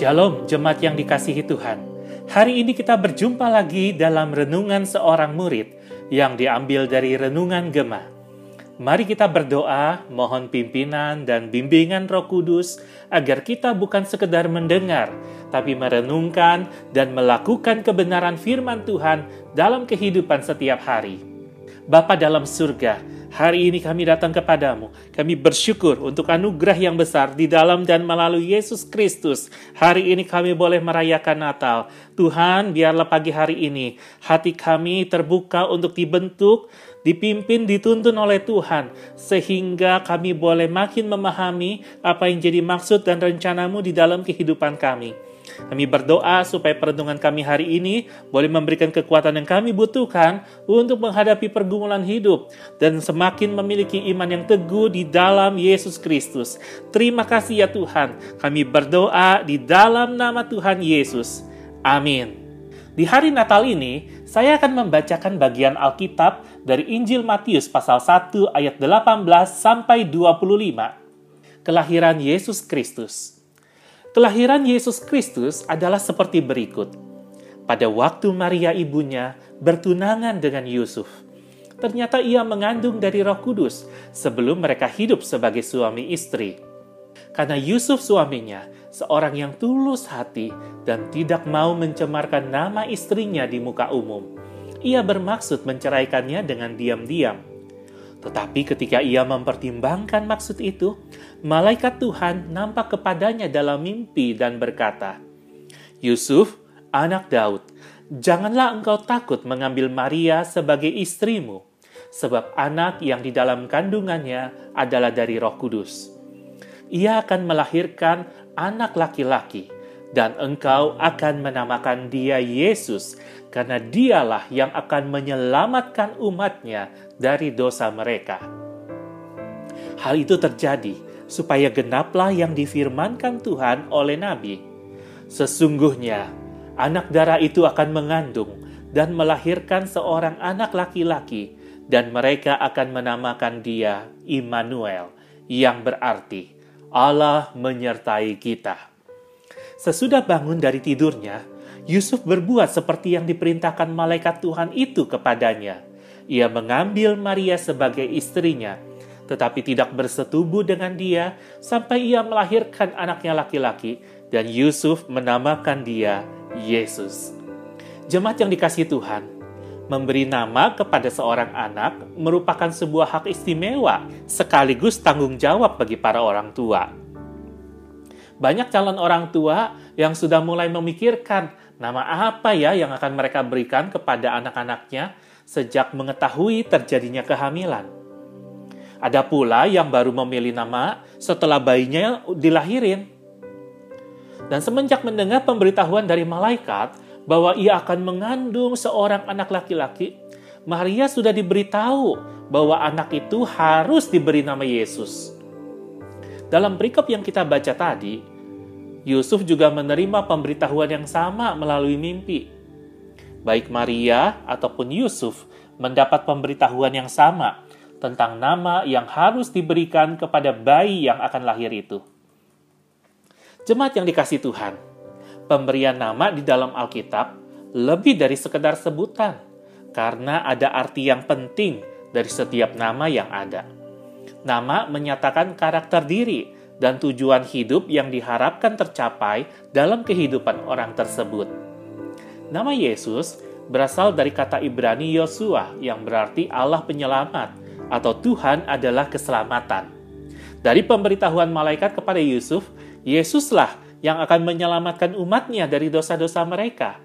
Shalom, jemaat yang dikasihi Tuhan. Hari ini kita berjumpa lagi dalam renungan seorang murid yang diambil dari renungan Gema. Mari kita berdoa, mohon pimpinan dan bimbingan Roh Kudus agar kita bukan sekedar mendengar, tapi merenungkan dan melakukan kebenaran firman Tuhan dalam kehidupan setiap hari. Bapa dalam surga, Hari ini kami datang kepadamu. Kami bersyukur untuk anugerah yang besar di dalam dan melalui Yesus Kristus. Hari ini kami boleh merayakan Natal. Tuhan, biarlah pagi hari ini hati kami terbuka untuk dibentuk, dipimpin, dituntun oleh Tuhan. Sehingga kami boleh makin memahami apa yang jadi maksud dan rencanamu di dalam kehidupan kami. Kami berdoa supaya perlindungan kami hari ini boleh memberikan kekuatan yang kami butuhkan untuk menghadapi pergumulan hidup dan semakin memiliki iman yang teguh di dalam Yesus Kristus. Terima kasih ya Tuhan. Kami berdoa di dalam nama Tuhan Yesus. Amin. Di hari Natal ini, saya akan membacakan bagian Alkitab dari Injil Matius pasal 1 ayat 18 sampai 25. Kelahiran Yesus Kristus. Kelahiran Yesus Kristus adalah seperti berikut. Pada waktu Maria ibunya bertunangan dengan Yusuf, ternyata ia mengandung dari Roh Kudus sebelum mereka hidup sebagai suami istri. Karena Yusuf suaminya seorang yang tulus hati dan tidak mau mencemarkan nama istrinya di muka umum, ia bermaksud menceraikannya dengan diam-diam. Tetapi ketika ia mempertimbangkan maksud itu, malaikat Tuhan nampak kepadanya dalam mimpi dan berkata, "Yusuf, anak Daud, janganlah engkau takut mengambil Maria sebagai istrimu, sebab anak yang di dalam kandungannya adalah dari Roh Kudus. Ia akan melahirkan anak laki-laki." Dan engkau akan menamakan dia Yesus, karena dialah yang akan menyelamatkan umatnya dari dosa mereka. Hal itu terjadi supaya genaplah yang difirmankan Tuhan oleh Nabi. Sesungguhnya, anak darah itu akan mengandung dan melahirkan seorang anak laki-laki, dan mereka akan menamakan dia Immanuel, yang berarti Allah menyertai kita. Sesudah bangun dari tidurnya, Yusuf berbuat seperti yang diperintahkan malaikat Tuhan itu kepadanya. Ia mengambil Maria sebagai istrinya, tetapi tidak bersetubuh dengan dia sampai ia melahirkan anaknya laki-laki, dan Yusuf menamakan dia Yesus. Jemaat yang dikasih Tuhan, memberi nama kepada seorang anak merupakan sebuah hak istimewa sekaligus tanggung jawab bagi para orang tua. Banyak calon orang tua yang sudah mulai memikirkan nama apa ya yang akan mereka berikan kepada anak-anaknya sejak mengetahui terjadinya kehamilan. Ada pula yang baru memilih nama setelah bayinya dilahirin. Dan semenjak mendengar pemberitahuan dari malaikat bahwa ia akan mengandung seorang anak laki-laki, Maria sudah diberitahu bahwa anak itu harus diberi nama Yesus. Dalam perikop yang kita baca tadi, Yusuf juga menerima pemberitahuan yang sama melalui mimpi. Baik Maria ataupun Yusuf mendapat pemberitahuan yang sama tentang nama yang harus diberikan kepada bayi yang akan lahir itu. Jemaat yang dikasih Tuhan, pemberian nama di dalam Alkitab lebih dari sekedar sebutan, karena ada arti yang penting dari setiap nama yang ada. Nama menyatakan karakter diri dan tujuan hidup yang diharapkan tercapai dalam kehidupan orang tersebut. Nama Yesus berasal dari kata Ibrani Yosua yang berarti Allah penyelamat atau Tuhan adalah keselamatan. Dari pemberitahuan malaikat kepada Yusuf, Yesuslah yang akan menyelamatkan umatnya dari dosa-dosa mereka.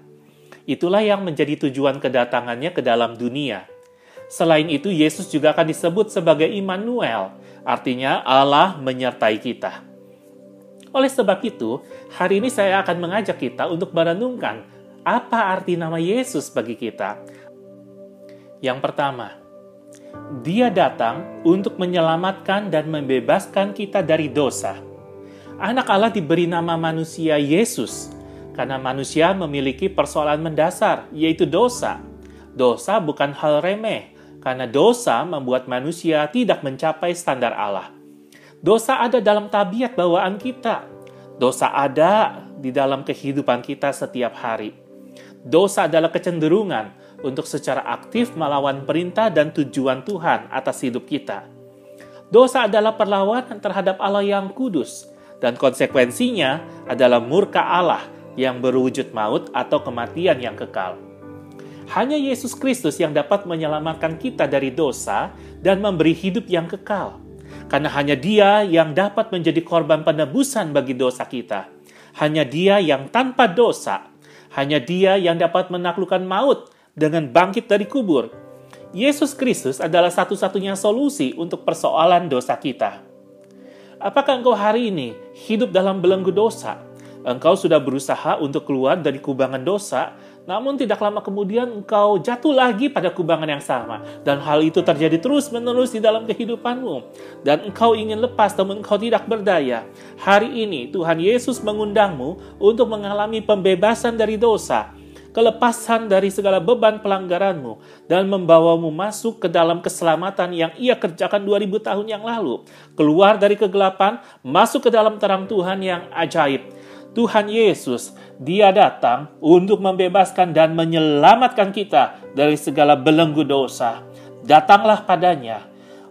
Itulah yang menjadi tujuan kedatangannya ke dalam dunia. Selain itu, Yesus juga akan disebut sebagai Immanuel, artinya Allah menyertai kita. Oleh sebab itu, hari ini saya akan mengajak kita untuk merenungkan apa arti nama Yesus bagi kita. Yang pertama, Dia datang untuk menyelamatkan dan membebaskan kita dari dosa. Anak Allah diberi nama manusia Yesus karena manusia memiliki persoalan mendasar, yaitu dosa. Dosa bukan hal remeh, karena dosa membuat manusia tidak mencapai standar Allah. Dosa ada dalam tabiat bawaan kita. Dosa ada di dalam kehidupan kita setiap hari. Dosa adalah kecenderungan untuk secara aktif melawan perintah dan tujuan Tuhan atas hidup kita. Dosa adalah perlawanan terhadap Allah yang kudus, dan konsekuensinya adalah murka Allah yang berwujud maut atau kematian yang kekal. Hanya Yesus Kristus yang dapat menyelamatkan kita dari dosa dan memberi hidup yang kekal karena hanya Dia yang dapat menjadi korban penebusan bagi dosa kita. Hanya Dia yang tanpa dosa, hanya Dia yang dapat menaklukkan maut dengan bangkit dari kubur. Yesus Kristus adalah satu-satunya solusi untuk persoalan dosa kita. Apakah engkau hari ini hidup dalam belenggu dosa? Engkau sudah berusaha untuk keluar dari kubangan dosa, namun tidak lama kemudian engkau jatuh lagi pada kubangan yang sama. Dan hal itu terjadi terus-menerus di dalam kehidupanmu. Dan engkau ingin lepas namun engkau tidak berdaya. Hari ini Tuhan Yesus mengundangmu untuk mengalami pembebasan dari dosa. Kelepasan dari segala beban pelanggaranmu dan membawamu masuk ke dalam keselamatan yang ia kerjakan 2000 tahun yang lalu. Keluar dari kegelapan, masuk ke dalam terang Tuhan yang ajaib. Tuhan Yesus dia datang untuk membebaskan dan menyelamatkan kita dari segala belenggu dosa. Datanglah padanya,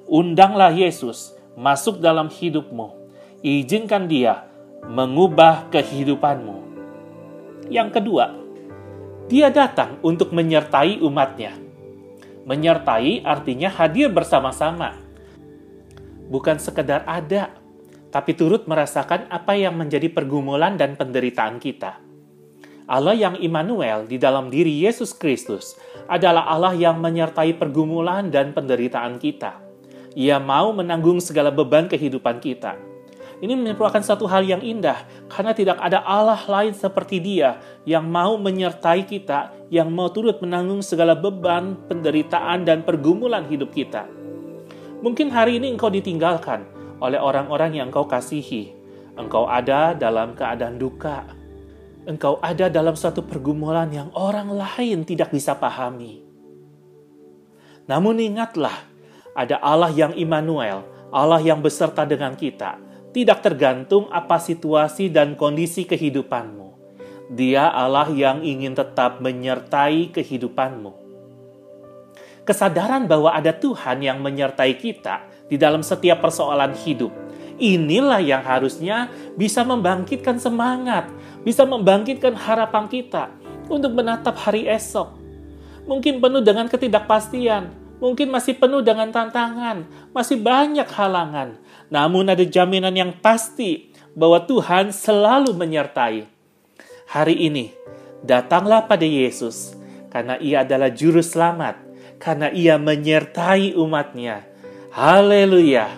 undanglah Yesus masuk dalam hidupmu. Izinkan dia mengubah kehidupanmu. Yang kedua, dia datang untuk menyertai umatnya. Menyertai artinya hadir bersama-sama. Bukan sekedar ada, tapi turut merasakan apa yang menjadi pergumulan dan penderitaan kita. Allah yang Immanuel di dalam diri Yesus Kristus adalah Allah yang menyertai pergumulan dan penderitaan kita. Ia mau menanggung segala beban kehidupan kita. Ini merupakan satu hal yang indah karena tidak ada Allah lain seperti Dia yang mau menyertai kita, yang mau turut menanggung segala beban, penderitaan, dan pergumulan hidup kita. Mungkin hari ini engkau ditinggalkan oleh orang-orang yang engkau kasihi. Engkau ada dalam keadaan duka, engkau ada dalam suatu pergumulan yang orang lain tidak bisa pahami. Namun ingatlah, ada Allah yang Immanuel, Allah yang beserta dengan kita, tidak tergantung apa situasi dan kondisi kehidupanmu. Dia Allah yang ingin tetap menyertai kehidupanmu. Kesadaran bahwa ada Tuhan yang menyertai kita di dalam setiap persoalan hidup Inilah yang harusnya bisa membangkitkan semangat, bisa membangkitkan harapan kita untuk menatap hari esok. Mungkin penuh dengan ketidakpastian, mungkin masih penuh dengan tantangan, masih banyak halangan. Namun ada jaminan yang pasti bahwa Tuhan selalu menyertai. Hari ini, datanglah pada Yesus, karena ia adalah juru selamat, karena ia menyertai umatnya. Haleluya!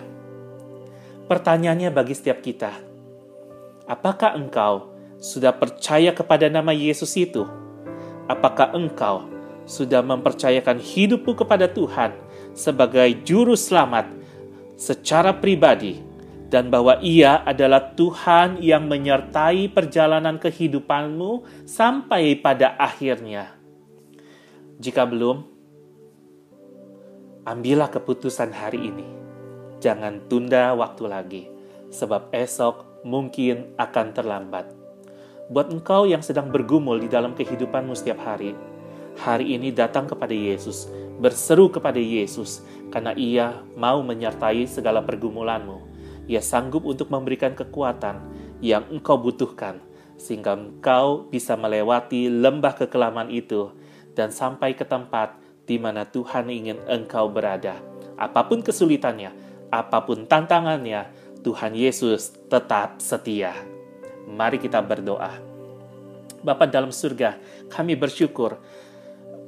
Pertanyaannya bagi setiap kita, apakah engkau sudah percaya kepada nama Yesus itu? Apakah engkau sudah mempercayakan hidupmu kepada Tuhan sebagai juru selamat secara pribadi dan bahwa Ia adalah Tuhan yang menyertai perjalanan kehidupanmu sampai pada akhirnya. Jika belum, ambillah keputusan hari ini Jangan tunda waktu lagi, sebab esok mungkin akan terlambat. Buat engkau yang sedang bergumul di dalam kehidupanmu setiap hari, hari ini datang kepada Yesus, berseru kepada Yesus, karena Ia mau menyertai segala pergumulanmu. Ia sanggup untuk memberikan kekuatan yang engkau butuhkan, sehingga engkau bisa melewati lembah kekelaman itu dan sampai ke tempat di mana Tuhan ingin engkau berada. Apa pun kesulitannya, apa pun tantangannya, Tuhan Yesus tetap setia. Mari kita berdoa. Bapa dalam surga, kami bersyukur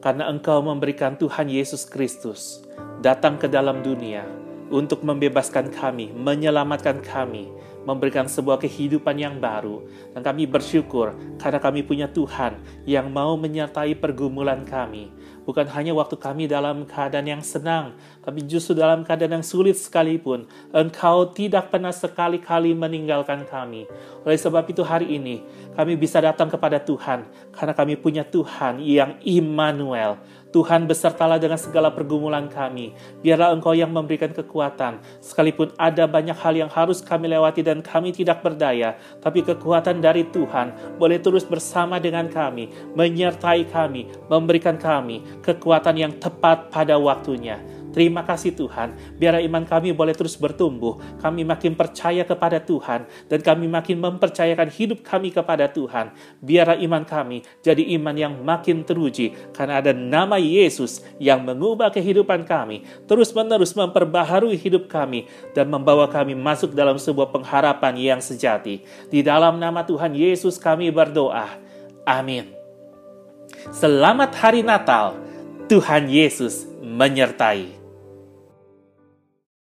karena Engkau memberikan Tuhan Yesus Kristus datang ke dalam dunia untuk membebaskan kami, menyelamatkan kami, memberikan sebuah kehidupan yang baru. Dan kami bersyukur karena kami punya Tuhan yang mau menyertai pergumulan kami, bukan hanya waktu kami dalam keadaan yang senang, tapi justru dalam keadaan yang sulit sekalipun. Engkau tidak pernah sekali-kali meninggalkan kami. Oleh sebab itu hari ini, kami bisa datang kepada Tuhan, karena kami punya Tuhan yang Immanuel, Tuhan besertalah dengan segala pergumulan kami. Biarlah Engkau yang memberikan kekuatan, sekalipun ada banyak hal yang harus kami lewati dan kami tidak berdaya, tapi kekuatan dari Tuhan boleh terus bersama dengan kami, menyertai kami, memberikan kami kekuatan yang tepat pada waktunya. Terima kasih Tuhan, biar iman kami boleh terus bertumbuh, kami makin percaya kepada Tuhan, dan kami makin mempercayakan hidup kami kepada Tuhan. Biar iman kami jadi iman yang makin teruji, karena ada nama Yesus yang mengubah kehidupan kami, terus-menerus memperbaharui hidup kami, dan membawa kami masuk dalam sebuah pengharapan yang sejati. Di dalam nama Tuhan Yesus kami berdoa. Amin. Selamat Hari Natal. Tuhan Yesus menyertai.